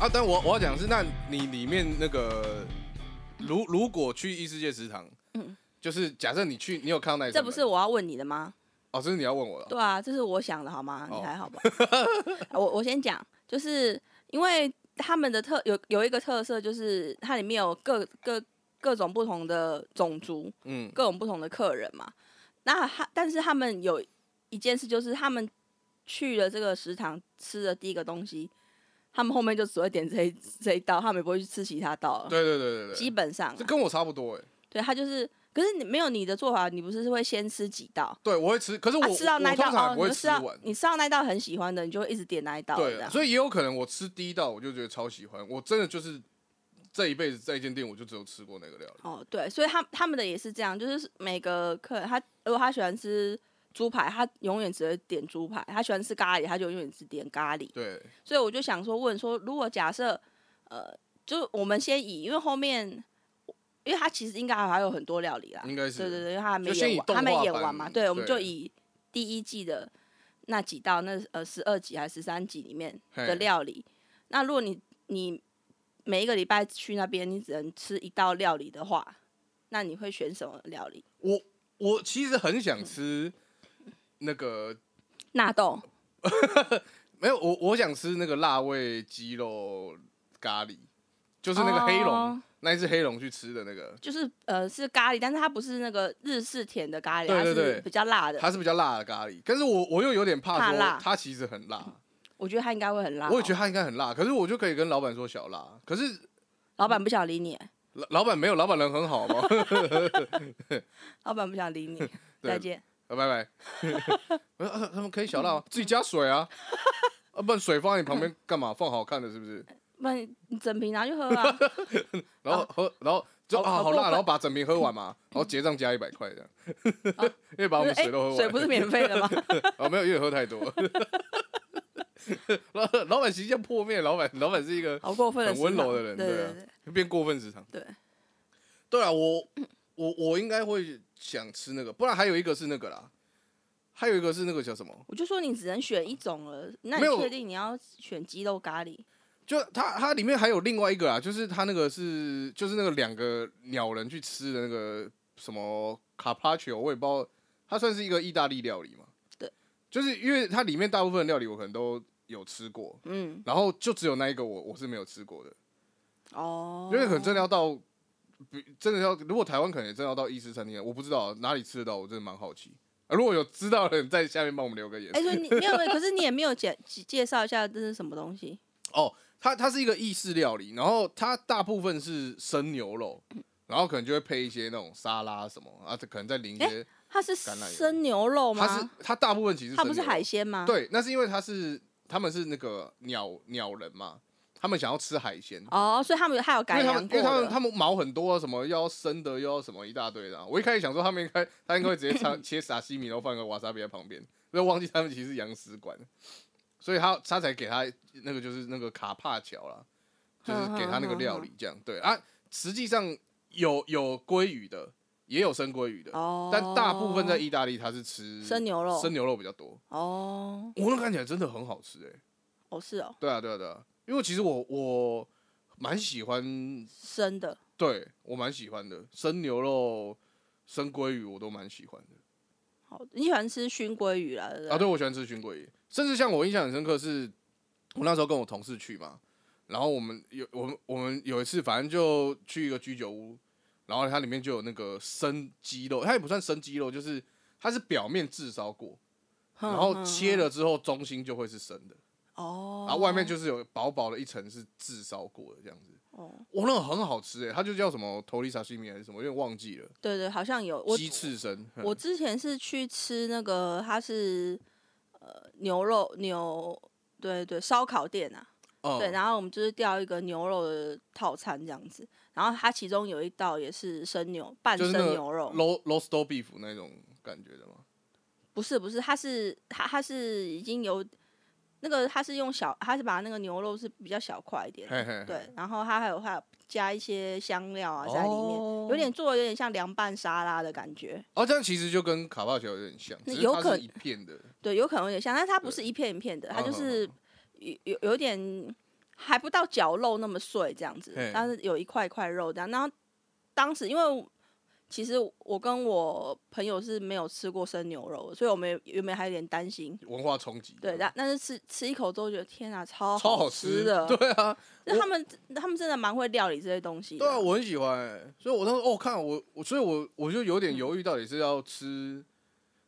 啊，但我我要讲是，那你里面那个，如如果去异世界食堂，嗯就是假设你去，你有看到那一扇门这不是我要问你的吗？哦，这是你要问我的哦，对啊，这是我想的好吗？你哦还好吧？我我先讲，就是因为他们的特有有一个特色，就是它里面有各各各种不同的种族，嗯，各种不同的客人嘛。那他但是他们有一件事，就是他们去了这个食堂吃的第一个东西，他们后面就只会点这一这一道，他们也不会去吃其他道了。对对对对基，本上啊、这跟我差不多哎，对他就是，可是你没有你的做法，你不是会先吃几道？对我会吃，可是我啊，吃到那一道哦，通常也不会你吃完，你吃到那一道很喜欢的，你就会一直点那一道这对，样。所以也有可能我吃第一道我就觉得超喜欢，我真的就是这一辈子在一间店我就只有吃过那个料理，哦，对，所以他他们的也是这样，就是每个客人他如果他喜欢吃猪排，他永远只会点猪排；他喜欢吃咖喱，他就永远只点咖喱。对，所以我就想说，问说，如果假设呃，就我们先以，因为后面，因为他其实应该还有很多料理啦，应该是。对对对，因为他还没演完，他没演完嘛，对，我们就以第一季的那几道，那呃十二集还是十三集里面的料理，那如果你你每一个礼拜去那边，你只能吃一道料理的话，那你会选什么料理？我我其实很想吃那个纳豆。没有，我我想吃那个辣味鸡肉咖喱，就是那个黑龙、哦。那一只黑龙去吃的那个，就是呃是咖喱，但是它不是那个日式甜的咖喱，它对对对是比较辣的。它是比较辣的咖喱，但是我我又有点怕说怕辣。它其实很辣，我觉得它应该会很辣哦、我也觉得它应该很辣，可是我就可以跟老板说小辣，可是老板不想理你，老老板没有，老板人很好吗？老板不想理你，再见。啊，拜拜。我说啊他们可以小辣吗，自己加水啊，啊，不然水放在你旁边干嘛？放好看的，是不是？不然你整瓶拿去喝啊。然后喝，然后就啊好辣，然后把整瓶喝完嘛，然后结账加一百块这样，因为把我们哎水都喝完。水不是免费的吗？哦，没有，因为喝太多。老老板形象破灭，老板老板是一个好过分很温柔的人，对对啊对，变过分职场。对，对啊，我我我应该会想吃那个，不然还有一个是那个啦，还有一个是那个叫什么？我就说你只能选一种了，那没有你确定你要选鸡肉咖喱？就它它里面还有另外一个啊，就是它那个是就是那个两个鸟人去吃的那个什么卡帕丘，我也不知道，它算是一个意大利料理嘛？对，就是因为它里面大部分的料理我可能都有吃过，嗯，然后就只有那一个我我是没有吃过的，哦，因为可能真的要到，比真的要如果台湾可能也真的要到意式餐厅，我不知道哪里吃得到，我真的蛮好奇。啊、如果有知道的人在下面帮我们留个言。哎，所以你没有，可是你也没有介介绍一下这是什么东西？哦，它它是一个意式料理，然后它大部分是生牛肉，然后可能就会配一些那种沙拉什么啊，这可能再淋一些。它是生牛肉吗它是？它大部分其实它不是海鲜吗？，对，那是因为它是他们是那个鸟鸟人嘛，他们想要吃海鲜。哦，所以他们还有因为他们，改良因为他们。他们毛很多啊，什么要生的，又要什么一大堆的啊、我一开始想说他们应该，他应该会直接切 切沙西米，然后放个瓦萨比在旁边，就忘记他们其实是洋食馆，所以他他才给他那个就是那个卡帕乔啦，就是给他那个料理这样。对啊，实际上有有鲑鱼的，也有生鲑鱼的，哦，但大部分在意大利他是吃生牛肉。生牛肉比较多。哦，我那看起来真的很好吃哎、哦是哦，对啊对啊对啊，因为其实我我蛮喜欢生的对我蛮喜欢的，生牛肉、生鲑鱼我都蛮喜欢的。好，你喜欢吃熏鲑鱼啦？对不对啊，对，我喜欢吃熏鲑鱼，甚至像我印象很深刻是，我那时候跟我同事去嘛，然后我们有我们我们有一次反正就去一个居酒屋，然后它里面就有那个生鸡肉，它也不算生鸡肉，就是它是表面炙烧过，然后切了之后中心就会是生的，哦，然后外面就是有薄薄的一层是炙烧过的这样子。哦，哇，那个很好吃哎，它就叫什么头里沙西米还是什么，有点忘记了，对对，好像有我鸡翅身。嗯我之前是去吃那个，它是呃牛肉牛，对对，烧烤店啊，嗯对，然后我们就是调一个牛肉的套餐这样子，然后它其中有一道也是生牛半生牛肉，roast roast beef 那种感觉的吗？不是不是，它是它它是已经有那个它是用小，它是把那个牛肉是比较小块一点的，嘿嘿嘿对，然后它还有还有加一些香料啊在里面，哦有点做的有点像凉拌沙拉的感觉，哦，这样其实就跟卡巴乔有点像，那有可只是它是一片的。对，有可能有点像，但是它不是一片一片的，它就是有有有点还不到绞肉那么碎这样子嘿，但是有一块一块肉这样。然后当时因为其实我跟我朋友是没有吃过生牛肉的，所以我们原本还有点担心。文化冲击，对，但但是吃吃一口之后觉得天啊，超超好吃的。对啊，就他们他们真的蛮会料理这些东西的。对啊，我很喜欢、欸，所以我当时哦看我我，所以我我就有点犹豫，到底是要吃。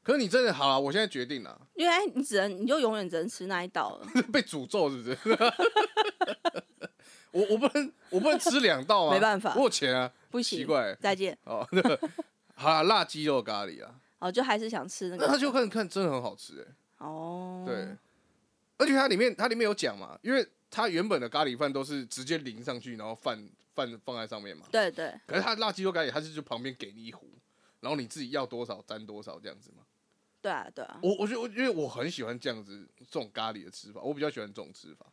可是你真的好了，我现在决定了，因为哎你只能你就永远只能吃那一道了，被诅咒是不是？我我不能我不能吃两道啊？没办法我有钱啊，不行。奇怪再见。哦。那个好啦，辣鸡肉咖喱啊，哦，就还是想吃那个那他就看看真的很好吃哎、哦。对，而且它里面它里面有讲嘛，因为它原本的咖喱饭都是直接淋上去，然后饭饭放在上面嘛。对对可是它辣鸡肉咖喱，它是就旁边给你一壶，然后你自己要多少沾多少这样子嘛。对啊对啊。我我觉得我因为我很喜欢这样子这种咖喱的吃法，我比较喜欢这种吃法。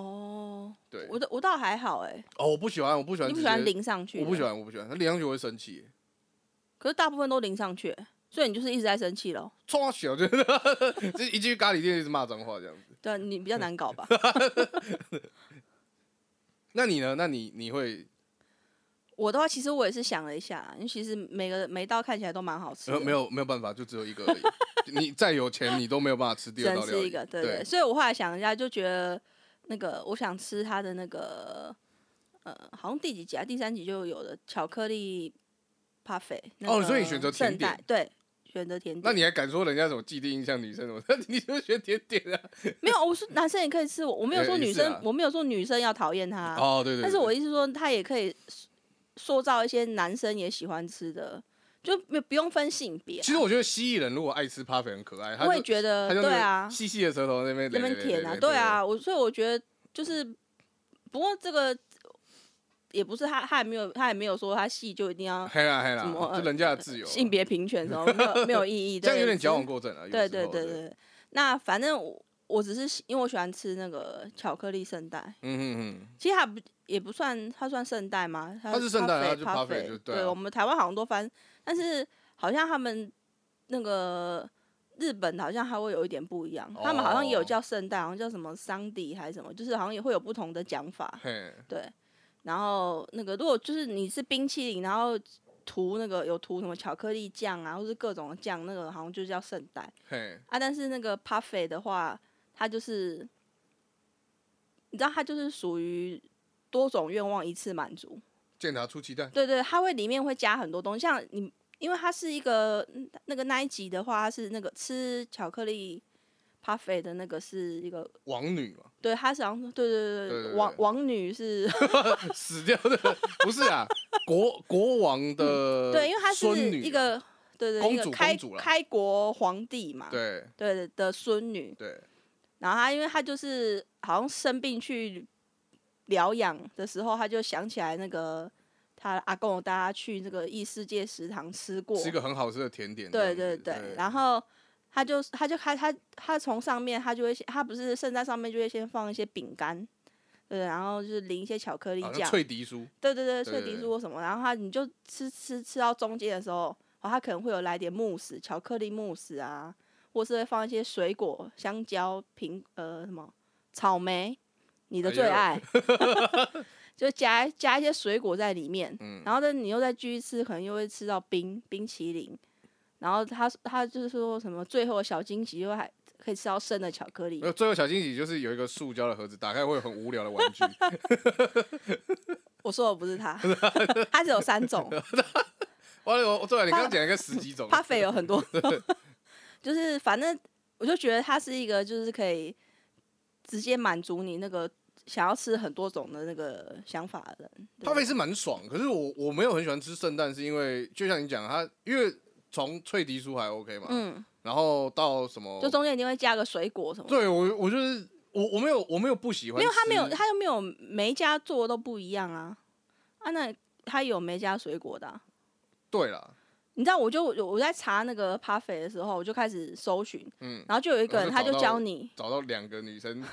哦，对，我倒我倒还好哎，哦，我不喜欢，我不喜欢，你不喜欢，淋上去？我不喜。欢，我不喜欢，他淋上去我会生气。可是大部分都淋上去，所以你就是一直在生气咯。超小，真的，就一进去咖喱店一直骂脏话这样子。对啊你比较难搞吧？那你呢？那你你会我的话，其实我也是想了一下，因为其实每个每一道看起来都蛮好吃的，呃没有没有办法，就只有一个而已。你再有钱，你都没有办法吃第只二道料理。能吃一个，对。所以我后来想一下，就觉得那个我想吃它的那个呃，好像第几集啊？第三集就有的巧克力 parfait。哦所以你选择甜点圣代对，选择甜点。那你还敢说人家什么既定印象女生什么？你是不是选甜点啊？没有？我说男生也可以吃，我我没有说女生，我没有说女生要讨厌他。哦，对对对。但是我意思说，他也可以塑造一些男生也喜欢吃的，就没不用分性别啊。其实我觉得蜥蜴人如果爱吃趴粉很可爱，他我也觉得对啊，细细的舌头那边那边舔啊，咧对啊，我所以我觉得就是，不过这个也不是他，他也没有，他也没有说他戏就一定要 黑啦黑什么啦，就人家的自由啊，性别平权什么，没有没有意义，这样有点矫枉过正啊。有对对对，对，那反正我我只是喜因为我喜欢吃那个巧克力圣代，嗯嗯嗯，其实它不也不算，它算圣代吗？它它是圣代它就 parfait，parfait，就对啊我们台湾好像都翻，但是好像他们那个日本好像还会有一点不一样，他们好像也有哦叫圣代，好像叫什么桑迪还是什么，就是好像也会有不同的讲法，嘿，对。然后那个如果就是你是冰淇淋，然后涂那个有涂什么巧克力酱啊，或是各种酱，那个好像就叫圣代。嘿，啊，但是那个 parfait 的话，它就是，你知道，它就是属于多种愿望一次满足。健达出鸡蛋，对对，它会里面会加很多东西，像你，因为它是一个嗯那个那一集的话，它是那个吃巧克力的那个是一个，王女嘛，对，它是好像对对对王王女是，死掉的不是啊，国国王的对，因为她是一个对对公主开开国皇帝嘛，对。对的孙女，对，然后她因为她就是好像生病去疗养的时候，他就想起来那个他阿公有带他去那个异世界食堂吃过，是一个很好吃的甜点，对对对，然后他就他就开他他从上面他就会先他不是圣诞上面就会先放一些饼干。对，然后就是淋一些巧克力酱，脆迪酥，对对对，脆迪酥或什么，然后他你就吃吃吃到中间的时候，哦，他可能会有来点慕斯，巧克力慕斯啊，或是会放一些水果，香蕉、苹呃什么草莓，你的最爱，就加加一些水果在里面，嗯。然后呢，你又再继续吃，可能又会吃到冰冰淇淋，然后他他就是说什么最后的小惊喜，又还可以吃到生的巧克力最后小惊喜就是有一个塑胶的盒子，打开会有很无聊的玩具，我说的不是他，他只有三种。我我对了，你刚刚讲一个十几种，咖啡有很多，就是反正我就觉得它是一个就是可以直接满足你那个想要吃很多种的那个想法的人。咖啡是蛮爽，可是我我没有很喜欢吃圣诞，是因为就像你讲，它因为从脆迪酥还 OK 嘛，嗯，然后到什么，就中间一定会加个水果什么的。对我我就是我我没有我没有不喜欢吃，没有，他没有，他又没有每一家做的都不一样啊。啊，那他有没加水果的啊、对啦，你知道，我就我我在查那个 parfait 的时候，我就开始搜寻，嗯，然后就有一个人他就教你，找到两个女生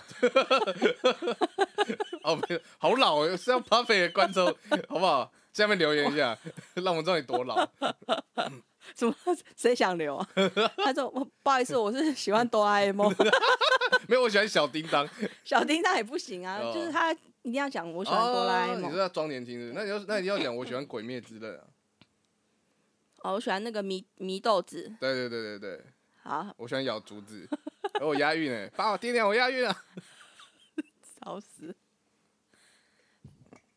哦，没有，好老哦，是要 Puffy 的观众，好不好？下面留言一下，让我们知道你多老。什么？谁想留啊？他说：“我不好意思，我是喜欢哆啦 A 梦，没有，我喜欢小叮当。小叮当也不行啊，哦就是他一定要讲我喜欢哆啦 A 梦哦你是。要装年轻的，那你要那你要讲我喜欢鬼灭之刃啊。哦，我喜欢那个迷迷豆子。对对对对对，好，我喜欢咬竹子，而 我押韵哎，把我爹娘我押韵啊。吵死！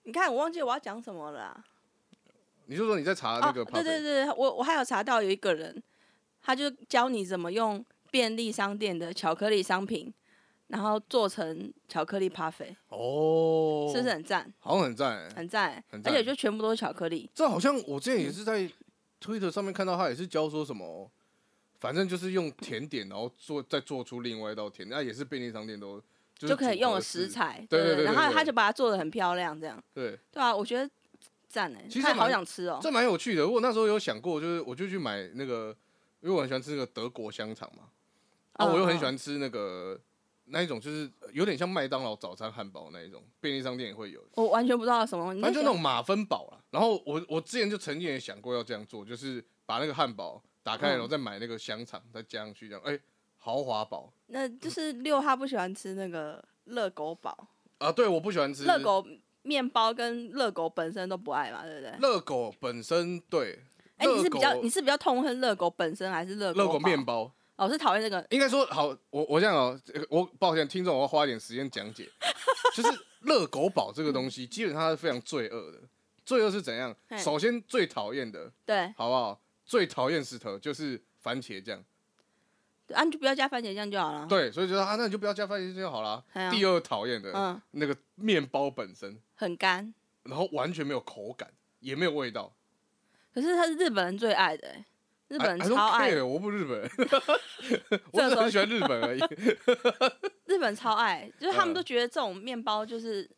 你看，我忘记我要讲什么了啊、你就说你在查那个对对对，我我还有查到有一个人，他就教你怎么用便利商店的巧克力商品，然后做成巧克力 parfait，哦，是不是很赞？好像很赞欸？很赞欸，很赞而且就全部都是巧克力。这好像我之前也是在推特上面看到，他也是教说什么，反正就是用甜点，然后做再做出另外一道甜，那也是便利商店都就就可以用的食。材，对对对然后他就把它做的很漂亮，这样，对，对啊，我觉得赞哎，其实他好想吃哦，这蛮有趣的。我那时候有想过，就是我就去买那个，因为我很喜欢吃那个德国香肠嘛，啊，嗯我又很喜欢吃那个那一种，就是有点像麦当劳早餐汉堡那一种，便利商店也会有。我完全不知道什么，反正就那种马芬堡啦。然后我我之前就曾经也想过要这样做，就是把那个汉堡打开，嗯然后再买那个香肠，再加上去，这样，哎、豪华堡那就是六他不喜欢吃那个热狗堡，啊！对，我不喜欢吃热狗面包跟热狗本身都不爱嘛，对不对？热狗本身对，哎、你是比较你是比较痛恨热狗本身还是热狗热狗堡面包。哦，我是讨厌这个应该说好，我我这样哦、呃我抱歉，听众，我要花一点时间讲解，就是热狗堡这个东西，基本上它是非常罪恶的。罪恶是怎样？首先最讨厌的，对，好不好？最讨厌石头就是番茄酱，啊，你就不要加番茄酱就好了。对，所以就说啊，那你就不要加番茄酱就好了。第二讨厌的，嗯，那个面包本身，很干，然后完全没有口感，也没有味道。可是它是日本人最爱的、欸，日本超爱，care，我不日本，我只是很喜欢日本而已。日本超爱，就是他们嗯都觉得这种面包就是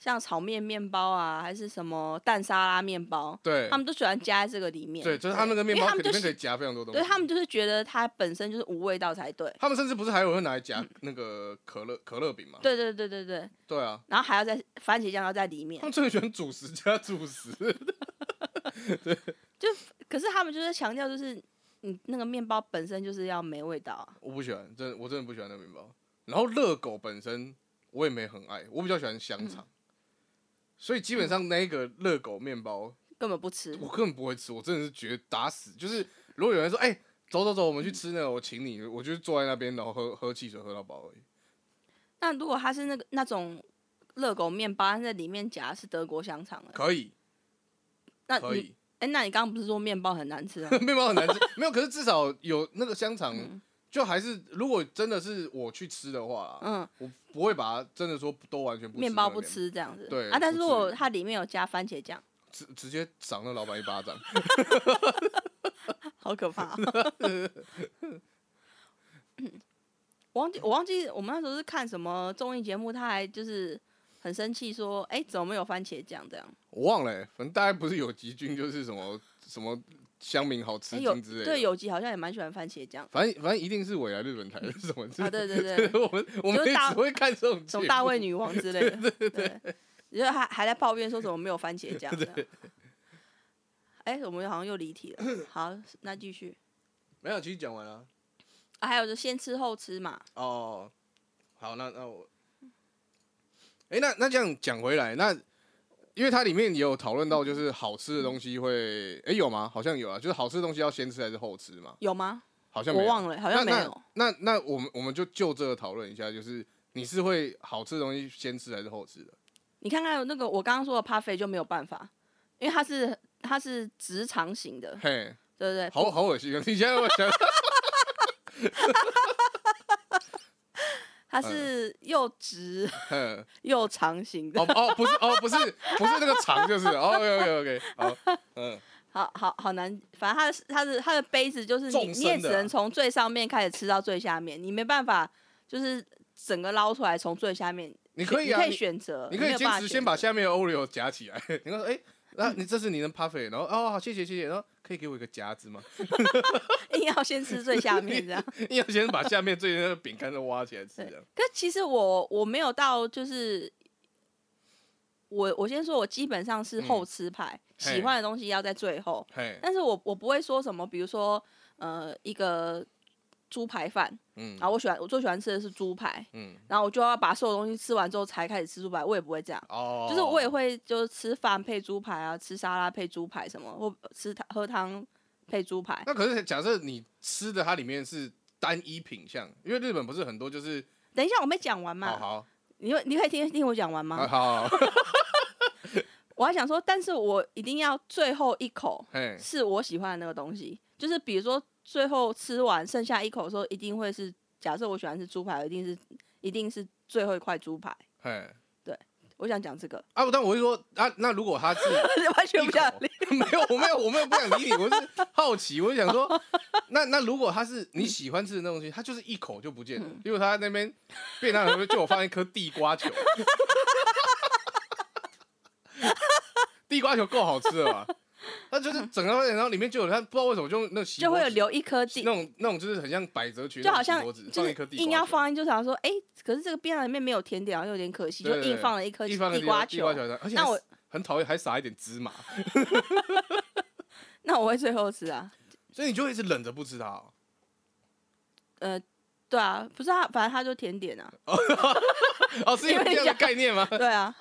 像炒面面包啊，还是什么蛋沙拉面包，对他，们都喜欢加在这个里面。对，就是他那个面包里面可以夹非常多东西。对他们就是觉得它本身就是无味道才对。他们甚至不是还有人拿来夹那个可乐可乐饼吗？对对对对对，对啊，然后还要在番茄酱要在里面他，们最喜欢主食加主食。可是他们就是强调就是你那个面包本身就是要没味道啊。我不喜欢，真的我真的不喜欢那个面包。然后热狗本身我也没很爱，我比较喜欢香肠，所以基本上那个热狗面包根本不吃，我根本不会吃，我真的是觉得打死。就是如果有人说，哎、走走走，我们去吃那个，我请你，我就是坐在那边，然后喝喝汽水喝到饱而已。那如果它是那个那种热狗面包，但在里面夹的是德国香肠的，可以，那你可以，哎、那你刚刚不是说面包很难吃啊？面包很难吃，没有，可是至少有那个香肠，嗯就还是如果真的是我去吃的话，嗯，我不会把它真的说都完全不吃面包不吃这样子。对啊，但是不如果它里面有加番茄酱，直直接赏那老板一巴掌。好可怕、哦。我忘记我忘记我们那时候是看什么综艺节目，他还就是很生气说，哎、怎么没有番茄酱这样？我忘了、欸，反正大概不是有吉菌，就是什么什么香茗好吃哎、有菌之类的。对有吉好像也蛮喜欢番茄酱反正反正一定是未来日本台的什么？啊，对对对，我们我们只会看这种什么大卫女王之类的，对对就还还在抱怨说怎么没有番茄酱。哎、我们好像又离题了。好，那继续没有，其实讲完了。啊，还有就先吃后吃嘛。哦，好，那那我，哎、那那这样讲回来，那因为它里面也有讨论到，就是好吃的东西会，哎、有吗？好像有啊，就是好吃的东西要先吃还是后吃嘛？有吗？好像我忘了，好像没有。那那那我们我们就就这个讨论一下，就是你是会好吃的东西先吃还是后吃的？你看看那个我刚刚说的 parfait 就没有办法，因为它是它是直肠型的，嘿，对不对？好好恶心啊！你现在我想，它是又直 嗯，又长型的哦，哦，不是哦，不是不是那个长，就是哦，OK OK OK，好，嗯，好好好难。反正它的它的它的杯子就是你纵你也只能从最上面开始吃到最下面，你没办法就是整个捞出来从最下面。你可以啊，你可以选择，你可以坚持先把下面的 Oreo 夹起来。你说，哎、那你这是你的 parfait，然后哦，好，谢谢谢谢，然后可以给我一个夹子吗？硬要先吃最下面这样。硬要先把下面最那个饼干都挖起来吃，这样。可其实我我没有到，就是我我先说，我基本上是后吃派，喜欢的东西要在最后，嘿，但是我我不会说什么，比如说呃一个猪排饭，嗯然后我喜欢我最喜欢吃的是猪排，嗯，然后我就要把所有东西吃完之后才开始吃猪排，我也不会这样。哦，就是我也会就是吃饭配猪排啊，吃沙拉配猪排什么，或吃汤喝汤配猪排。那可是假设你吃的它里面是单一品相，因为日本不是很多就是，等一下我没讲完嘛，好好你会你可以听听我讲完吗？好好，好 我还想说，但是我一定要最后一口嘿，是我喜欢的那个东西，就是比如说最后吃完剩下一口的时候，一定会是假设我喜欢吃猪排，一定是一定是最后一块猪排。嘿，我想讲这个，啊，但我会说啊，那如果他是 完全不想一口 没有，我没有，我没有不想理你，我是好奇，我就想说，那那如果他是你喜欢吃的那东西，他就是一口就不见了。嗯因为他那边便当里面就我放一颗地瓜球，地瓜球够好吃了吧？它就是整个，然后里面就有它，不知道为什么就用那就会有留一颗地那，种那种就是很像百褶裙，就好像放一颗地瓜硬要放进，就想说，哎、可是这个便当里面没有甜点，然后有点可惜，就硬放了一颗地瓜球地瓜。球，而且那我很讨厌，还撒一点芝麻 那我会最后吃啊，所以你就一直忍着不吃它哦。呃，对啊，不是它，反正它就甜点啊，哦，是因为这样的概念吗？对啊。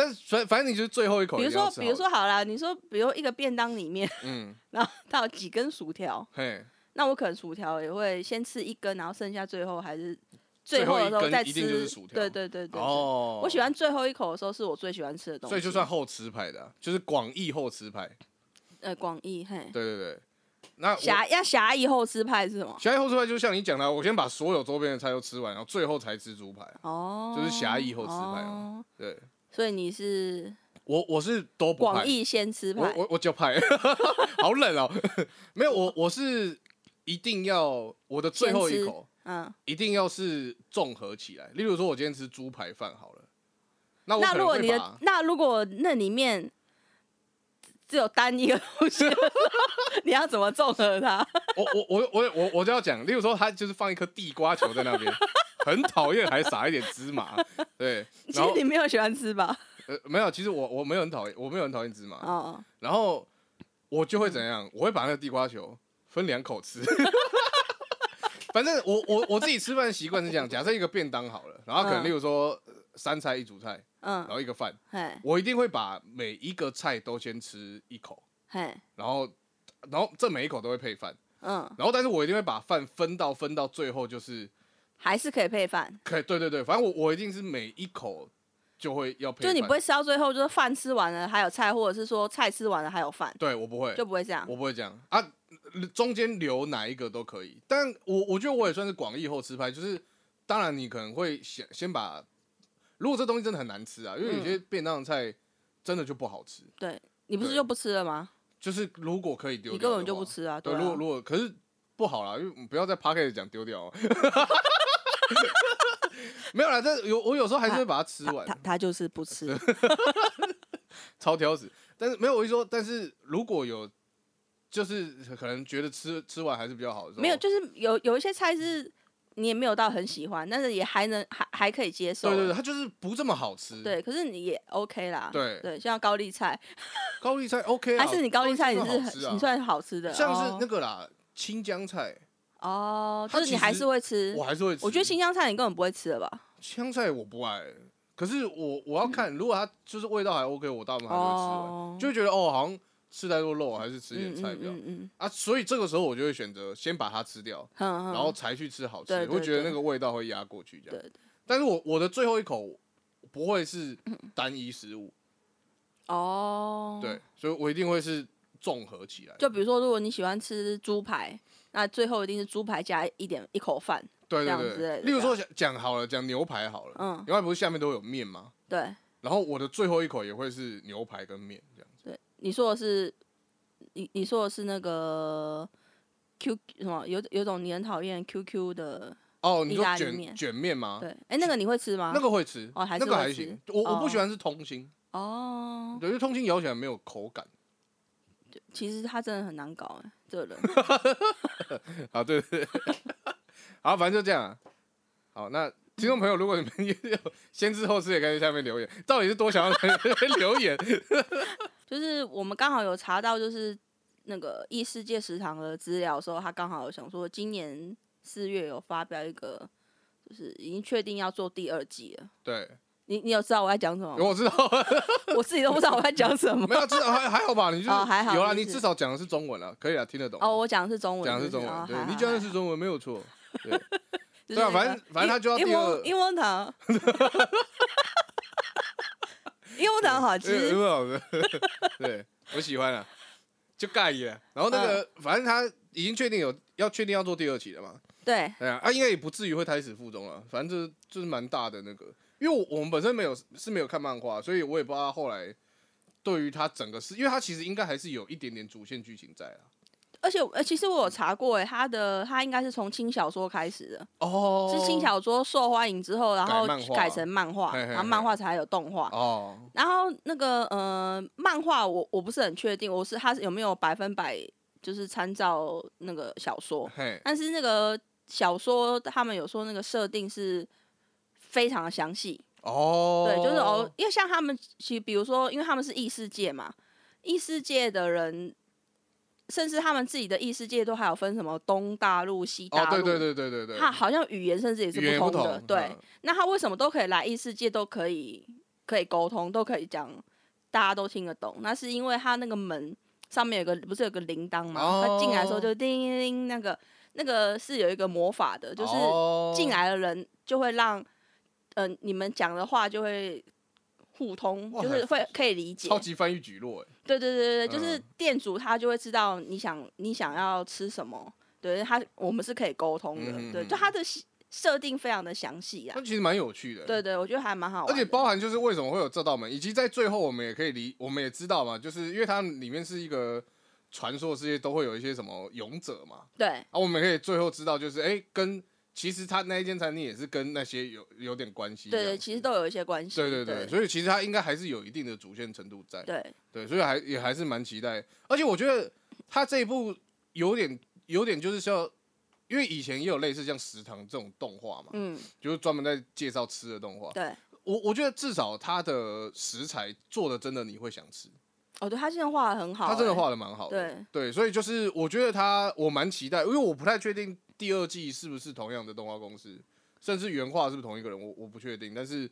但是反反正你就是最后一口比如说，比如说好了，你说，比如一个便当里面，嗯，然后它有几根薯条，嘿，那我可能薯条也会先吃一根，然后剩下最后还是最最后后的时候再一一定就是吃薯条。对对对对对。哦，我喜欢最后一口的时候是我最喜欢吃的东西，所以就算后吃派的啊、就是广义后吃派。呃广义嘿，对对对，那我狭要狭义后吃派是什么？狭义后吃派就像你讲的啊，我先把所有周边的菜都吃完，然后最后才吃猪排。哦，就是狭义后吃派哦。对所以你是我我是都不派，广义先吃派，我我我就派，好冷哦。没有我我是一定要我的最后一先吃口嗯，一定要是综合起来。例如说，我今天吃猪排饭好了，那我可那如果你的那如果那里面只有单一个东西，你要怎么综合它？我我我我我我就要讲，例如说，他就是放一颗地瓜球在那边，很讨厌，还撒一点芝麻，对，其实你没有喜欢吃吧？呃没有，其实我我没有很讨厌，我没有很讨厌芝麻，哦，然后我就会怎样，我会把那个地瓜球分两口吃。反正我我我自己吃饭的习惯是这样，假设一个便当好了，然后可能嗯例如说呃三菜一主菜，然嗯，后一个饭，嘿，我一定会把每一个菜都先吃一口，嘿，然后然后这每一口都会配饭，嗯，然后但是我一定会把饭分到分到最后就是还是可以配饭，可以，对对对，反正我我一定是每一口就会要配饭，就你不会吃到最后，就是饭吃完了还有菜，或者是说菜吃完了还有饭，对我不会，就不会这样。我不会这样啊，中间留哪一个都可以。但我我觉得我也算是广义后吃派，就是当然你可能会先先把，如果这东西真的很难吃啊，因为有些便当的菜真的就不好吃，对你不是就不吃了吗？就是如果可以丢，你根本就不。吃啊，对，啊如果如果可是不好啦，因为不要在 p a c k e t 讲丢掉、哦。没有啦，这有我有时候还是会把它吃完他他，他就是不吃，超挑食。但是没有，我一说，但是如果有，就是可能觉得吃吃完还是比较好的没有，就是有有一些菜是你也没有到很喜欢，但是也还能还还可以接受。对对对，它就是不这么好吃。，对可是你也 OK 啦。对对，像高丽菜，高丽菜 OK 啊，还是你高丽菜你是很你算好吃的，像是那哦个啦，青江菜，哦，它其就是你还是会吃我。还是会吃。我觉得青江菜你根本不会吃的吧？香菜我不爱，可是我我要看，如果它就是味道还 OK，我大部分还是会吃完，哦，就会觉得哦，好像吃太多肉，还是吃点嗯菜比较嗯嗯啊。所以这个时候我就会选择先把它吃掉，嗯，然后才去吃好吃我会觉得那个味道会压过去这样。但是我我的最后一口不会是单一食物，哦，对，，所以我一定会是综合起来。就比如说，如果你喜欢吃猪排，那最后一定是猪排加一点一口饭，对这样对对，之类的例如说讲讲好了，讲牛排好了，嗯，牛排不是下面都有面吗？对然后我的最后一口也会是牛排跟面这样子。对，你说的是你你说的是那个 Q 什么有有种你很讨厌 QQ 的，哦，你意说卷大利面卷面吗？对，哎，那个你会吃吗？那个会吃，哦还那个是会吃还行。我我不哦喜欢吃通心，哦，对，因为通心咬起来没有口感。其实他真的很难搞哎，这个人。好，对对对，好，反正就这样啊。好，那听众朋友，如果你们也有先知后事，也可以在下面留言，到底是多想要留言？就是我们刚好有查到，就是那个异世界食堂的资料的时候，他刚好有想说，今年四月有发表一个，就是已经确定要做第二季了。对，你你有知道我在讲什么吗？我知道，我自己都不知道我在讲什么。没有，至少还还好吧？你就哦还好有啦，是你至少讲的是中文了，可以啊，听得懂。哦，我讲的是中文，讲的是中文，对你讲的是中文没有错。对，啊反正反正他就要柠第二檬柠檬糖，柠檬糖好吃。为好的，对我喜欢啊，就盖耶。然后那个，嗯反正他已经确定有要确定要做第二期了嘛。对，对啊，啊，应该也不至于会胎死腹中了。反正就是就是蛮大的那个，因为我我们本身没有是没有看漫画，所以我也不知道他后来对于他整个是，因为他其实应该还是有一点点主线剧情在啊。而且呃，其实我有查过，哎，他的他应该是从轻小说开始的，哦是轻小说受欢迎之后，然后改改成漫画，然后漫画才有动画。哦，然后那个呃，漫画我我不是很确定，我是他有没有百分百就是参照那个小说，嘿，但是那个小说他们有说那个设定是非常的详细，哦，对，就是哦，，因为像他们其实比如说，因为他们是异世界嘛，异世界的人。甚至他们自己的异世界都还有分什么东大陆、西大哦，陆，对对对对对对，他好像语言甚至也是不不同的，同，对。嗯那他为什么都可以来异世界，都可以可以沟通，都可以讲，大家都听得懂？那是因为他那个门上面有个不是有个铃铛吗？哦他进来的时候就叮叮叮，那个那个是有一个魔法的，就是哦进来的人就会让，呃，你们讲的话就会互通，就是会可以理解。超级翻译举落，哎，对对对对，对就是嗯店主他就会知道你想你想要吃什么，对他我们是可以沟通的，对，就他的设定非常的详细啊那。其实蛮有趣的，对对，我觉得还蛮好玩。而且包含就是为什么会有这道门，以及在最后我们也可以理，我们也知道嘛，就是因为它里面是一个传说世界，都会有一些什么勇者嘛，对啊，我们可以最后知道就是，哎、跟其实他那一间餐厅也是跟那些有有点关系，对对，其实都有一些关系。对对对，对。所以其实他应该还是有一定的主线程度在，对。对，所以还也还是蛮期待，而且我觉得他这一部有点有点就是像，因为以前也有类似像食堂这种动画嘛，嗯，就是专门在介绍吃的动画，对。我我觉得至少它的食材做的真的你会想吃，哦，对他现在画的很好、他真的欸。画的蛮好的。对。对，所以就是我觉得他我蛮期待，因为我不太确定第二季是不是同样的动画公司，甚至原画是不是同一个人，我我不确定，但是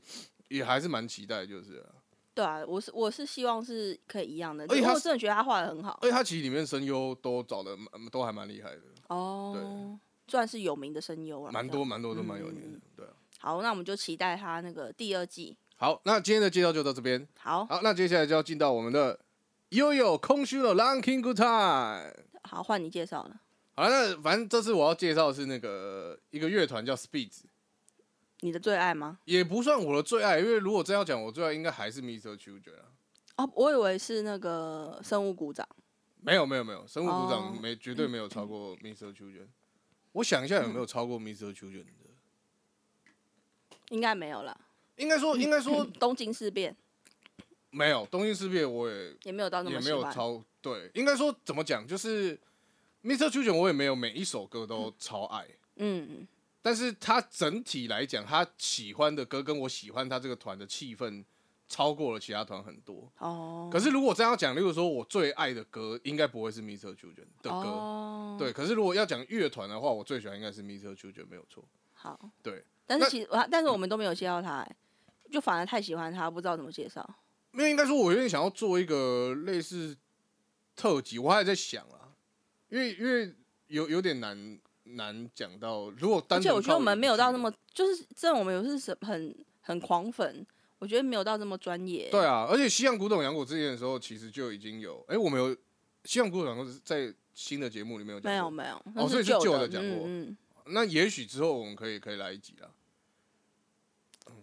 也还是蛮期待，就是了对啊，我是我是希望是可以一样的，因为而且我真的觉得他画的很好。而且他其实里面声优都找的蛮都还蛮厉害的，哦，对算是有名的声优了，蛮多蛮多都蛮有嗯名的，对啊。好，那我们就期待他那个第二季。好，那今天的介绍就到这边。好好，那接下来就要进到我们的悠悠空虚的 lanking Good Time。好，换你介绍了。好，那反正这次我要介绍的是那个一个乐团叫 Speeds，你的最爱吗？也不算我的最爱，因为如果真要讲我最爱，应该还是 Mr. Children 啊。哦，我以为是那个生物鼓掌。没有没有没有，生物鼓掌哦没、绝对没有超过 Mr. Children。我想一下有没有超过 Mr. Children 的？应该没有啦。应该说应该说东京事变没有，东京事变我也也没有到那也么喜。没有超对，应该说怎么讲，就是 Mr. Children 我也没有每一首歌都超爱。嗯嗯，但是他整体来讲，他喜欢的歌跟我喜欢他这个团的气氛超过了其他团很多。哦。可是如果这样讲，例如说我最爱的歌，应该不会是 Mr. Children 的歌。哦，对，可是如果要讲乐团的话，我最喜欢应该是 Mr. Children，没有错。好。对，但是其实我但是我们都没有介绍他、欸，就反而太喜欢他，不知道怎么介绍。没有应该说，我有点想要做一个类似特辑，我还在想啊，因为因为有有点难难讲到，如果单而且我觉得我们没有到那么么，就是这我们有是很很狂粉，我觉得没有到这么专业。对啊，而且西洋古董洋果之前的时候，其实就已经有，哎、我们有西洋古董洋果是在新的节目里面有讲没有没有，哦那所以是旧的的讲过嗯嗯，那也许之后我们可以可以来一集啦。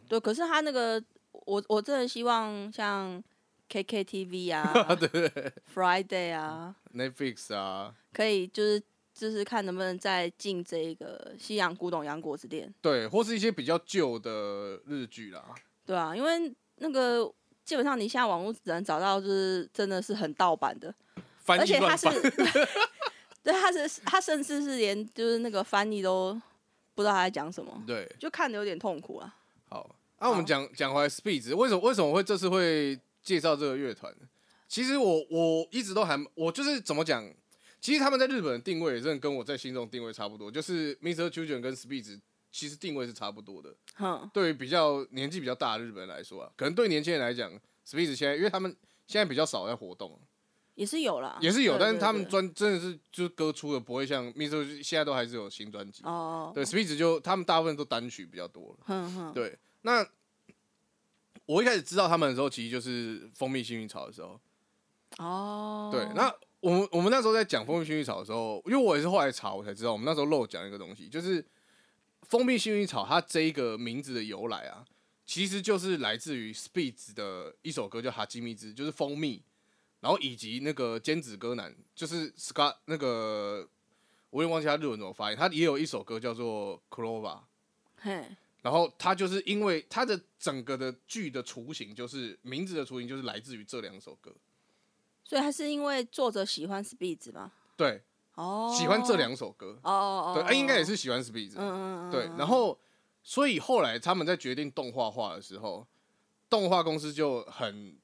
对。可是他那个，我我真的希望像 KKTV 啊 对对对，Friday 啊，，Netflix 啊，可以就是就是看能不能再进这个西洋古董洋果子店，对，或是一些比较旧的日剧啦。对啊，因为那个基本上你现在网络只能找到，就是真的是很盗版的。翻译而且他是 对，他是他甚至是连就是那个翻译都不知道他在讲什么，对，就看的有点痛苦啊。好。那、我们好讲讲回来，Speeds 为什么为什么会这次会介绍这个乐团？其其实我我一直都还我就是怎么讲，其实他们在日本的定位真的跟我在心中定位差不多，就是 Mr. Children 跟 Speed 其实定位是差不多的。哼，对于比较年纪比较大的日本人来说啊，可能对年轻人来讲，Speed 现在因为他们现在比较少在活动，也是有啦，也是有，但是他们专真的是就是歌出的不会像 Mr. 现在都还是有新专辑。哦，对，Speed 就他们大部分都单曲比较多了。哼哼，对，那我一开始知道他们的时候，其实就是蜂蜜幸运草的时候。哦，对，那我们我们那时候在讲蜂蜜薰衣草的时候，因为我也是后来查我才知道，我们那时候漏讲一个东西，就是蜂蜜薰衣草它这一个名字的由来啊，其实就是来自于 Speeds 的一首歌叫《哈基米兹》，就是蜂蜜，然后以及那个尖子歌男，就是 Scott 那个我也忘记他日文怎么发音，他也有一首歌叫做 Clover。嘿，然后他就是因为他的整个的剧的雏形，就是名字的雏形，就是来自于这两首歌。所以他是因为作者喜欢 Speeds 吗？对，哦，喜欢这，两首歌，哦哦哦，对，啊，应该也是，喜欢 Speed，嗯嗯嗯，对。嗯然后，所以后来他们在决定动画化的时候，动画公司就很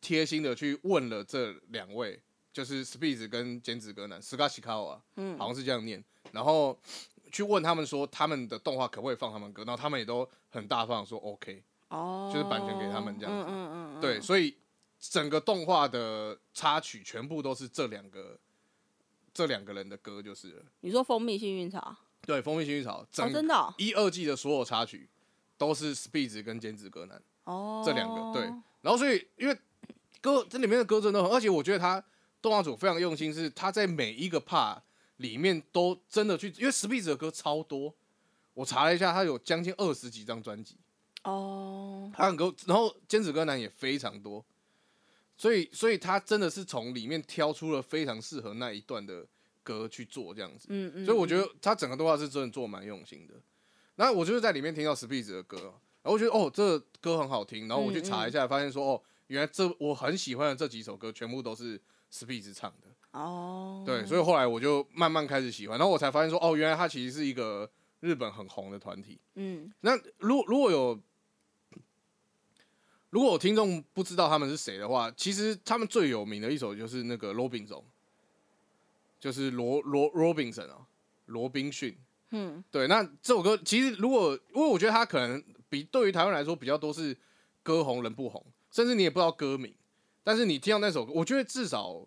贴心的去问了这两位，就是 Speed 跟剪纸歌男 s k a s h i k a w a 嗯。好像是这样念，然后去问他们说他们的动画可不可以放他们歌，然后他们也都很大方地说 OK。哦，就是版权给他们这样子。嗯嗯嗯嗯，对，所以整个动画的插曲全部都是这两个这两个人的歌就是了。你说蜂蜜幸运草，对，《蜂蜜幸运草》哦，整真的哦一二季的所有插曲都是 Speed 跟兼职歌男，哦，这两个对然后所以因为歌这里面的歌真的很，而且我觉得他动画组非常用心，是他在每一个 part 里面都真的去，因为 Speed 的歌超多，我查了一下，他有将近二十几张专辑。哦，他很多，然后兼职歌男也非常多，所以所以他真的是从里面挑出了非常适合那一段的歌去做这样子，嗯嗯，所以我觉得他整个动画是真的做得蛮用心的。然后我就是在里面听到 Speed 的歌，然后我觉得哦，这个歌很好听，然后我去查一下，发现说哦，原来这我很喜欢的这几首歌全部都是 Speed 唱的，哦，对，所以后来我就慢慢开始喜欢，然后我才发现说哦，原来他其实是一个日本很红的团体。嗯。那如如果有如果我听众不知道他们是谁的话，其实他们最有名的一首就是那个罗宾总，就是罗罗罗宾森啊，罗宾逊。嗯对，那这首歌其实如果因为我觉得他可能比对于台湾来说比较多是歌红人不红，甚至你也不知道歌名，但是你听到那首歌，我觉得至少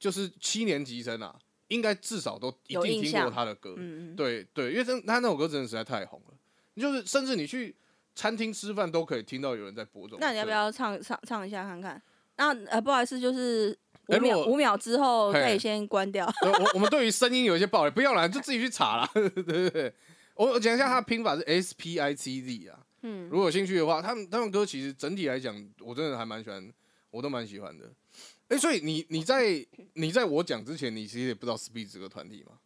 就是七年级生啊，应该至少都一定听过他的歌。嗯嗯，对对，因为真他那首歌真的实在太红了，就是甚至你去餐厅吃饭都可以听到有人在播这种。那你要不？要唱唱唱一下看看？那呃，不好意思，就是五秒五秒之后可以先关掉。对我我们对于声音有一些暴力，不要啦，就自己去查啦。对对对，我我讲一下它的拼法是 S P I C Z 啊。嗯如果有兴趣的话，他们他们歌其实整体来讲，我真的还蛮喜欢，我都蛮喜欢的。哎、所以你你在你在我讲之前，你其实也不知道 Speed 这个团体吗？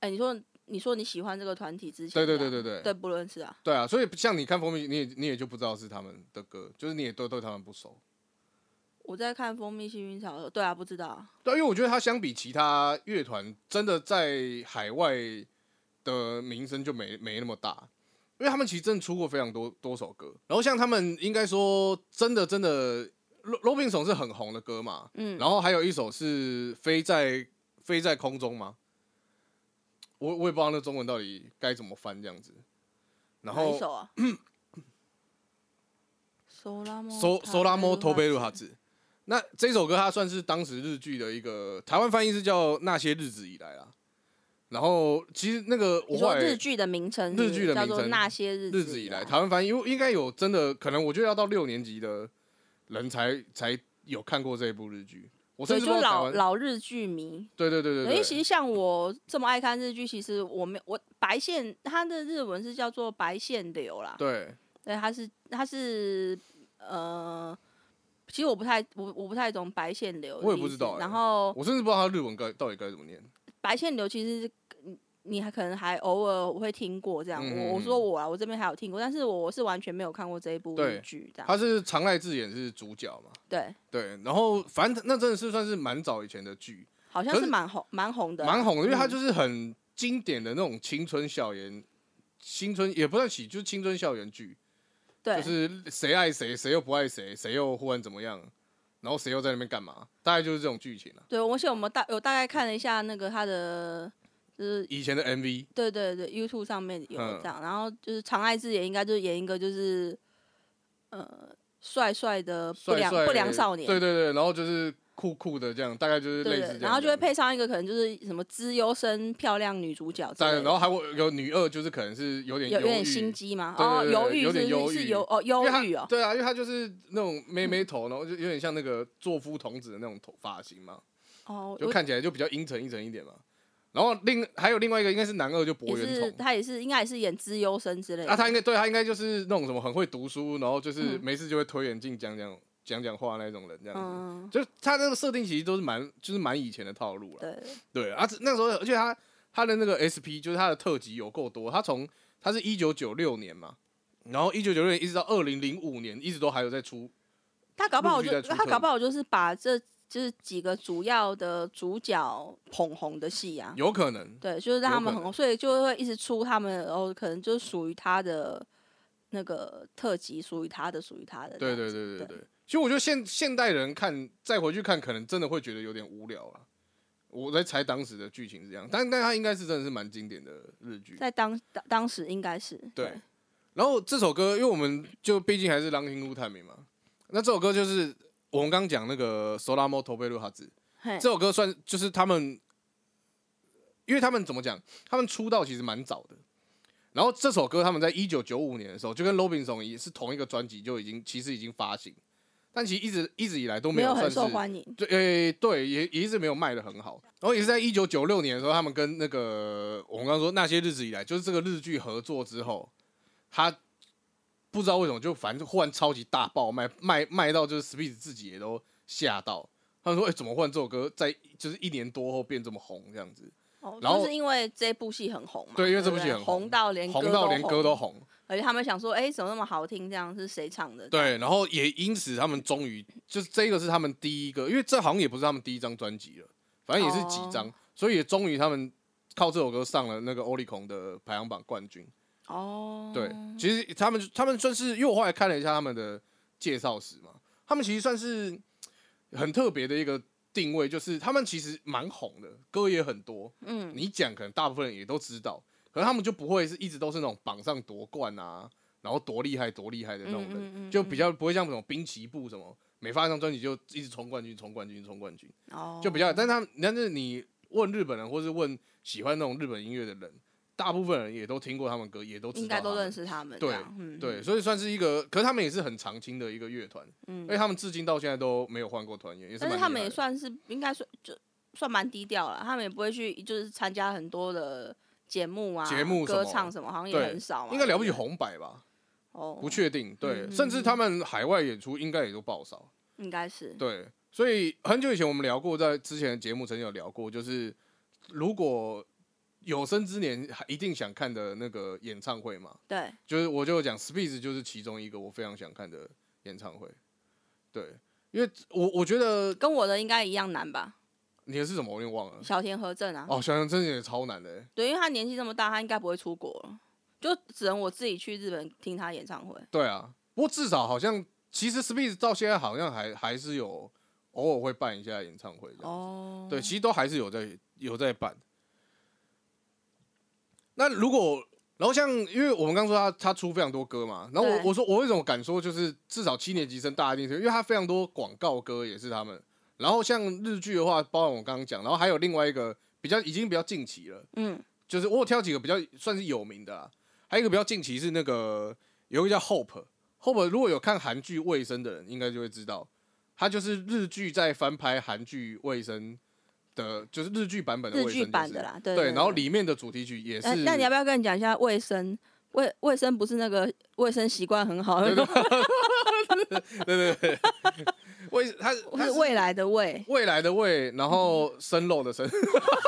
哎，你说你说你喜欢这个团体之前，对对对对对对，不认识啊。对啊，所以像你看封面，你也你也就不知道是他们的歌，就是你也都对他们不熟。我在看蜂蜜幸运草的时候，对啊，不知道。对，因为我觉得他相比其他乐团，真的在海外的名声就没没那么大，因为他们其实真的出过非常多多首歌。然后像他们应该说真的真的，Ro-，Robinson 是很红的歌嘛，嗯，然后还有一首是飞在飞在空中嘛，我我也不知道那中文到底该怎么翻这样子。然后首啊？索拉莫索索拉莫托贝鲁哈哈子。那这首歌它算是当时日剧的一个台湾翻译是叫《那些日子以来》啊。然后其实那个我后来日剧的名称日剧的名称叫做那些日日子以来，来。台湾翻译因为应该有真的可能，我觉得要到六年级的人才才有看过这一部日剧。我所以就是老老日剧迷，对对对对對，因为其实像我这么爱看日剧，其实我没我白线，它的日文是叫做白线流啦。对对，它是它是呃，其实我不太我我不太懂白线流我也不知道欸然后我甚至不知道他日文该到底该怎么念。白线流其实是你你还可能还偶尔会听过这样。嗯我我说我啊，我这边还有听过，但是我是完全没有看过这一部对剧这样。他是长濑智也是主角嘛，对，对，然后反正那真的是算是蛮早以前的剧，好像可是是蛮红蛮红的啦，蛮红的，因为它嗯就是很经典的那种青春校园，青春也不算喜，就是青春校园剧，对，就是谁爱谁，谁又不爱谁，谁又忽然怎么样然后谁又在那边干嘛？大概就是这种剧情啊。对，而且我们大有大概看了一下那个他的，就是以前的 MV，对对对，YouTube 上面有嗯这样，然后就是长爱智也应该就是演一个就是呃帅帅的不良不良少年，对对对，然后就是酷酷的这样，大概就是类似这样。然后就会配上一个可能就是什么资优生漂亮女主角在，然后还会有女二，就是可能是有点有有点心机吗？对对哦，对犹豫有点是犹哦忧郁哦，对啊，因为他就是那种妹妹头，然后就有点像那个作夫童子的那种头发型嘛，哦，我就看起来就比较阴沉阴沉一点嘛。然后另还有另外一个应该是男二，就博也是元崇。他也是应该也是演资优生之类的，啊，他应该对他应该就是那种什么很会读书，然后就是嗯没事就会推眼镜讲讲讲讲话那种人，这样子。嗯，就他那个设定其实都是蛮就是蛮以前的套路了。对，对啊，那时候而且他他的那个 SP 就是他的特辑有够多，他从他是一九九六年嘛，然后一九九六年一直到二零零五年，一直都还有在出。他搞不好就他搞不好就是把这就是几个主要的主角捧红的戏啊，有可能，对，就是让他们很红，所以就会一直出他们，然后可能就是属于他的那个特辑，属于他的，属于他的这对。对对对对对。其实我觉得现现代人看再回去看，可能真的会觉得有点无聊了。我在猜当时的剧情是这样，但但它应该是真的是蛮经典的日剧。在当当当时应该是对，然后这首歌，因为我们就毕竟还是狼听路探明嘛，那这首歌就是我们刚讲那个 Solamo t o b e r u 哈子，嘿这首歌算就是他们，因为他们怎么讲，他们出道其实蛮早的。然后这首歌他们在一九九五年的时候，就跟 Robinson 也是同一个专辑就已经其实已经发行，但其实一直一直以来都没有很受欢迎。对，诶、对，也也一直没有卖的很好。然后也是在一九九六年的时候，他们跟那个我们刚刚说那些日子以来，就是这个日剧合作之后，他不知道为什么就反正就忽然超级大爆卖，卖卖到就是 Speed 自己也都吓到。他们说：“哎、怎么忽然这首歌在就是一年多后变这么红这样子？哦，然后就是因为这部戏很红嘛。对因为这部不戏很红红到连红到连歌都红，而且他们想说，哎，怎么那么好听？这样是谁唱的？对，然后也因此他们终于就是这个是他们第一个，因为这好像也不是他们第一张专辑了，反正也是几张，所以也终于他们靠这首歌上了那个欧力孔的排行榜冠军。哦，对，其实他们他们算是，因为我后来看了一下他们的介绍时嘛，他们其实算是很特别的一个定位，就是他们其实蛮红的，歌也很多，嗯，你讲可能大部分人也都知道，可是他们就不会是一直都是那种榜上夺冠啊，然后多厉害多厉害的那种人，嗯嗯嗯就比较不会像那种滨崎步什么，每发一张专辑就一直冲冠军、冲冠军、冲冠军，哦，就比较，但是他们但是你问日本人或是问喜欢那种日本音乐的人，大部分人也都听过他们歌，也都应该都认识他们。对嗯，对，所以算是一个，可是他们也是很常青的一个乐团，嗯因为他们至今到现在都没有换过团员。但是他们也算是应该算就算蛮低调了，他们也不会去就是参加很多的节目啊、节目歌唱什么，好像也很少嘛。应该了不起红白吧，哦，不确定。对，嗯甚至他们海外演出应该也都爆少。应该是对，所以很久以前我们聊过，在之前的节目曾经有聊过，就是如果有生之年还一定想看的那个演唱会嘛，对，就是我就讲 Speeds 就是其中一个我非常想看的演唱会。对，因为我我觉得跟我的应该一样难吧？你的是什么，我有点忘了。小田和正啊，哦，小田真的也超难的欸。对，因为他年纪这么大，他应该不会出国了，就只能我自己去日本听他演唱会。对啊，不过至少好像其实 Speeds 到现在好像还还是有偶尔会办一下演唱会这样。哦，对，其实都还是有在有在办。那如果然后像，因为我们刚说他他出非常多歌嘛，然后我我说我为什么敢说就是至少七年级生大家一定是，因为他非常多广告歌也是他们。然后像日剧的话，包含我刚刚讲，然后还有另外一个比较已经比较近期了，嗯，就是我有挑几个比较算是有名的啦，还有一个比较近期是那个有一个叫 Hope。Hope 如果有看韩剧《卫生》的人，应该就会知道，他就是日剧在翻拍韩剧《卫生》的，就是日剧版本的《日卫生》剧版的啦，对对，然后对里面的主题曲也是那，你要不要跟你讲一下卫生？卫卫生不是那个卫生习惯很好，对对 对对对，卫它 它是是未来的未未来的未，然后生肉的生，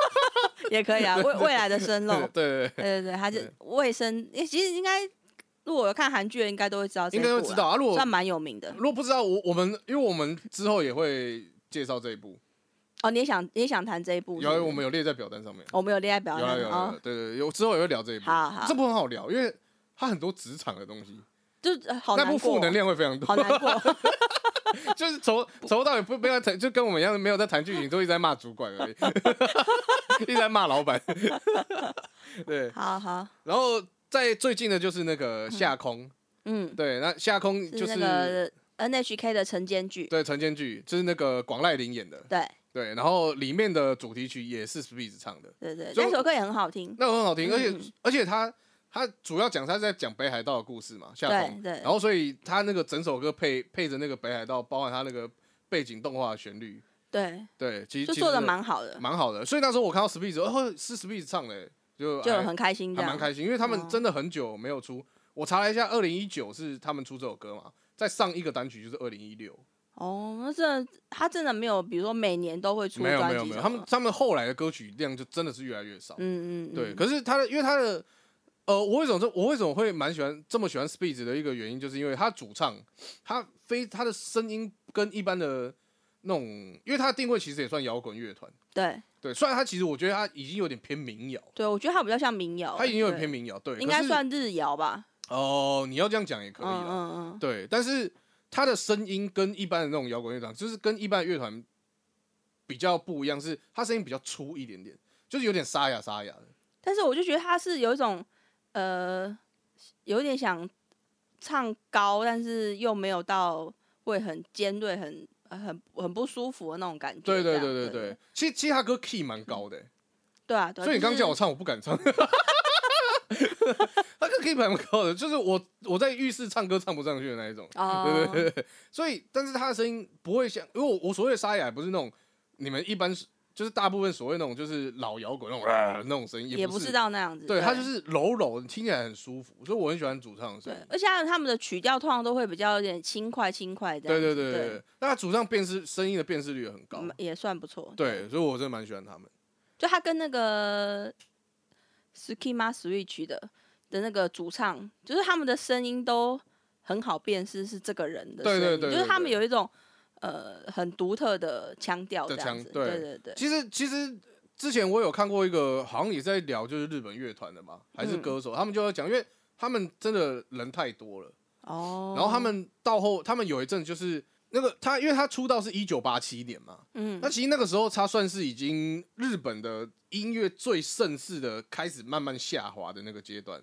也可以啊，未未来的生肉对，对对，对对对，它就对卫生，诶其实应该如果有看韩剧的，应该都会知道这一应该部啦，会知道啊。如果算蛮有名的。如果不知道，我我们因为我们之后也会介绍这一部，哦，你也想你也想谈这一部是不是？有我们有列在表单上面。我们有列在表有啊有啊有单哦啊，对对对，有之后也会聊这一部。好好这部很好聊，因为它很多职场的东西，就是呃好那难，部负能量会非常多，好难过。就是从从头到尾不不要谈，就跟我们一样，没有在谈剧情，都一直在骂主管而已，一直在骂老板。对，好好，然后在最近的就是那个夏空，嗯，对，那夏空就是是那个 NHK 的晨间剧，对晨间剧，就是那个广濑铃演的，对对，然后里面的主题曲也是 Speed 唱的，对对，那首歌也很好听。那很好听，而且、嗯而且他他主要讲他在讲北海道的故事嘛，夏空，对对然后所以他那个整首歌配配着那个北海道，包含他那个背景动画的旋律，对，对，其实就做的蛮好的，蛮好的，所以那时候我看到 Speed 哦是 Speed 唱的，就就很开心。还蛮开心，因为他们哦真的很久没有出，我查了一下，二零一九是他们出这首歌嘛，在上一个单曲就是二零一六，哦，那真的，他真的没有，比如说每年都会出没有没有没有，他们他们后来的歌曲量就真的是越来越少，嗯嗯，对，嗯可是他的因为他的。呃，我为什么这我为什么会蛮喜欢这么喜欢 Speed 的一个原因，就是因为他主唱他非他的声音跟一般的那种，因为他的定位其实也算摇滚乐团，对。对，虽然他其实我觉得他已经有点偏民谣，对，我觉得他比较像民谣，他已经有点偏民谣，对，应该算日谣吧。哦，你要这样讲也可以嗯啦，嗯嗯，对，但是他的声音跟一般的那种摇滚乐团，就是跟一般的乐团比较不一样，是他声音比较粗一点点，就是有点沙哑沙哑的。但是我就觉得他是有一种呃，有点想唱高，但是又没有到会很尖锐、很很很不舒服的那种感觉。对对对对对对，其实其实他歌 key 蛮高的欸、对啊，对啊所以你刚就是叫我唱，我不敢唱。他歌 key 蛮高的，就是我我在浴室唱歌唱不上去的那一种。哦，对对对，所以但是他的声音不会像，因为我我所谓的沙哑，不是那种你们一般就是大部分所谓那种就是老摇滚那种、呃、那种声音，也不是到那样子。对，他就是柔柔的，听起来很舒服，所以我很喜欢主唱的声音，。对而且他们的曲调通常都会比较有点轻快轻快这样对子。对对对那他主唱辨识声音的辨识率也很高，嗯也算不错。对，所以我真的蛮喜欢他们。就他跟那个 Skima Switch 的的那个主唱，就是他们的声音都很好辨识是这个人的声音，对对对就是他们有一种呃很独特的腔调的这样子。腔对。对对对，其实其实之前我有看过一个，好像也在聊就是日本乐团的嘛，还是嗯。歌手，他们就要讲，因为他们真的人太多了，哦，然后他们到后，他们有一阵就是。那个他，因为他出道是一九八七年嘛，嗯。那其实那个时候他算是已经日本的音乐最盛世的开始慢慢下滑的那个阶段，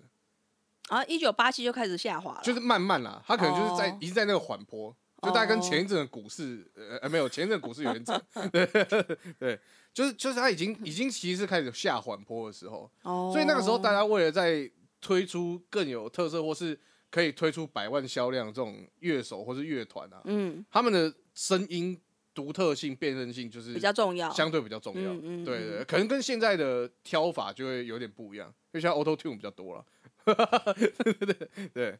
然后一九八七就开始下滑了，就是慢慢啦，他可能就是在、哦。已经在那个缓坡，就大概跟前一阵的股市，呃呃没有前一阵股市有点涨，对 对，就是就是他已经已经其实是开始下缓坡的时候，哦，所以那个时候大家为了在推出更有特色或是可以推出百万销量这种乐手或是乐团啊，嗯他们的声音独特性、辨认性就是比较重要，相对比较重要，嗯嗯对对，嗯。可能跟现在的挑法就会有点不一样，因为现在 Auto Tune 比较多了，对对对，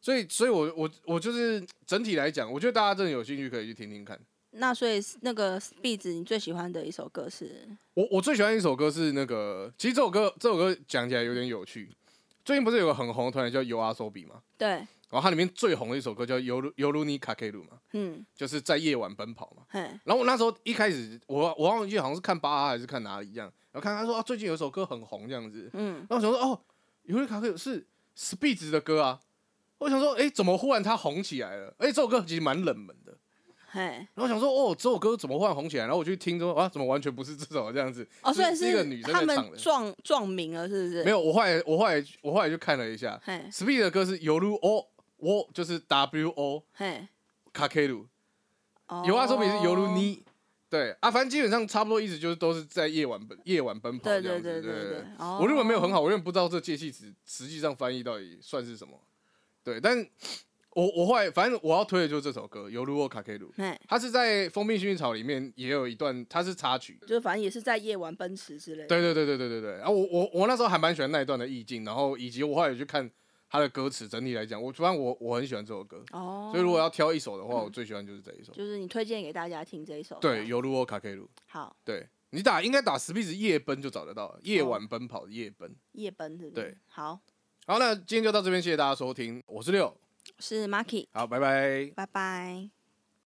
所以所以我我我就是整体来讲，我觉得大家真的有兴趣可以去听听看。那所以那个 Speed 你最喜欢的一首歌是？我我最喜欢一首歌是那个，其实这首歌这首歌讲起来有点有趣。最近不是有个很红的团体叫 U R S O B 嘛，对，然后它里面最红的一首歌叫《尤尤鲁尼卡 K 鲁》嘛，嗯，就是在夜晚奔跑嘛。然后我那时候一开始，我我忘记好像是看巴哈还是看哪里一样，然后看他说啊，最近有一首歌很红这样子，嗯，然后我想说哦，尤里卡克是 Speed 的歌啊，我想说哎，怎么忽然他红起来了？而且这首歌其实蛮冷门的，嘿，然后想说哦，这首歌怎么忽然红起来？然后我去听说啊，怎么完全不是这首这样子？哦，所以是一个女生他们在唱的。撞撞名了，是不是？没有，我后来我后来我后来就看了一下，，Speed 的歌是尤鲁 O，我就是 W O 嘿，卡 K 鲁，哦有啊，说明是尤鲁尼。对啊，反正基本上差不多意思就是都是在夜晚奔夜晚奔跑对这样子。对对对对对，哦我日文没有很好，我有点不知道这介系词实际上翻译到底算是什么。对，但我我后来反正我要推的就是这首歌《尤鲁沃卡 K 鲁》，它是在《蜂蜜薰衣草》里面也有一段，它是插曲。就是反正也是在夜晚奔驰之类的。对对对对对对对。然后我我我那时候还蛮喜欢那一段的意境，然后以及我后来有去看它的歌词，整体来讲，我反正我我很喜欢这首歌。哦，所以如果要挑一首的话，我最喜欢就是这一首。就是你推荐给大家听这一首。对，，尤鲁沃卡 K 鲁。好，对你打应该打 Speed 夜奔就找得到了，夜晚奔跑的夜奔。夜奔是不是？对，好，好，那今天就到这边，谢谢大家收听，我是六，是 Marky，好，拜拜。拜拜。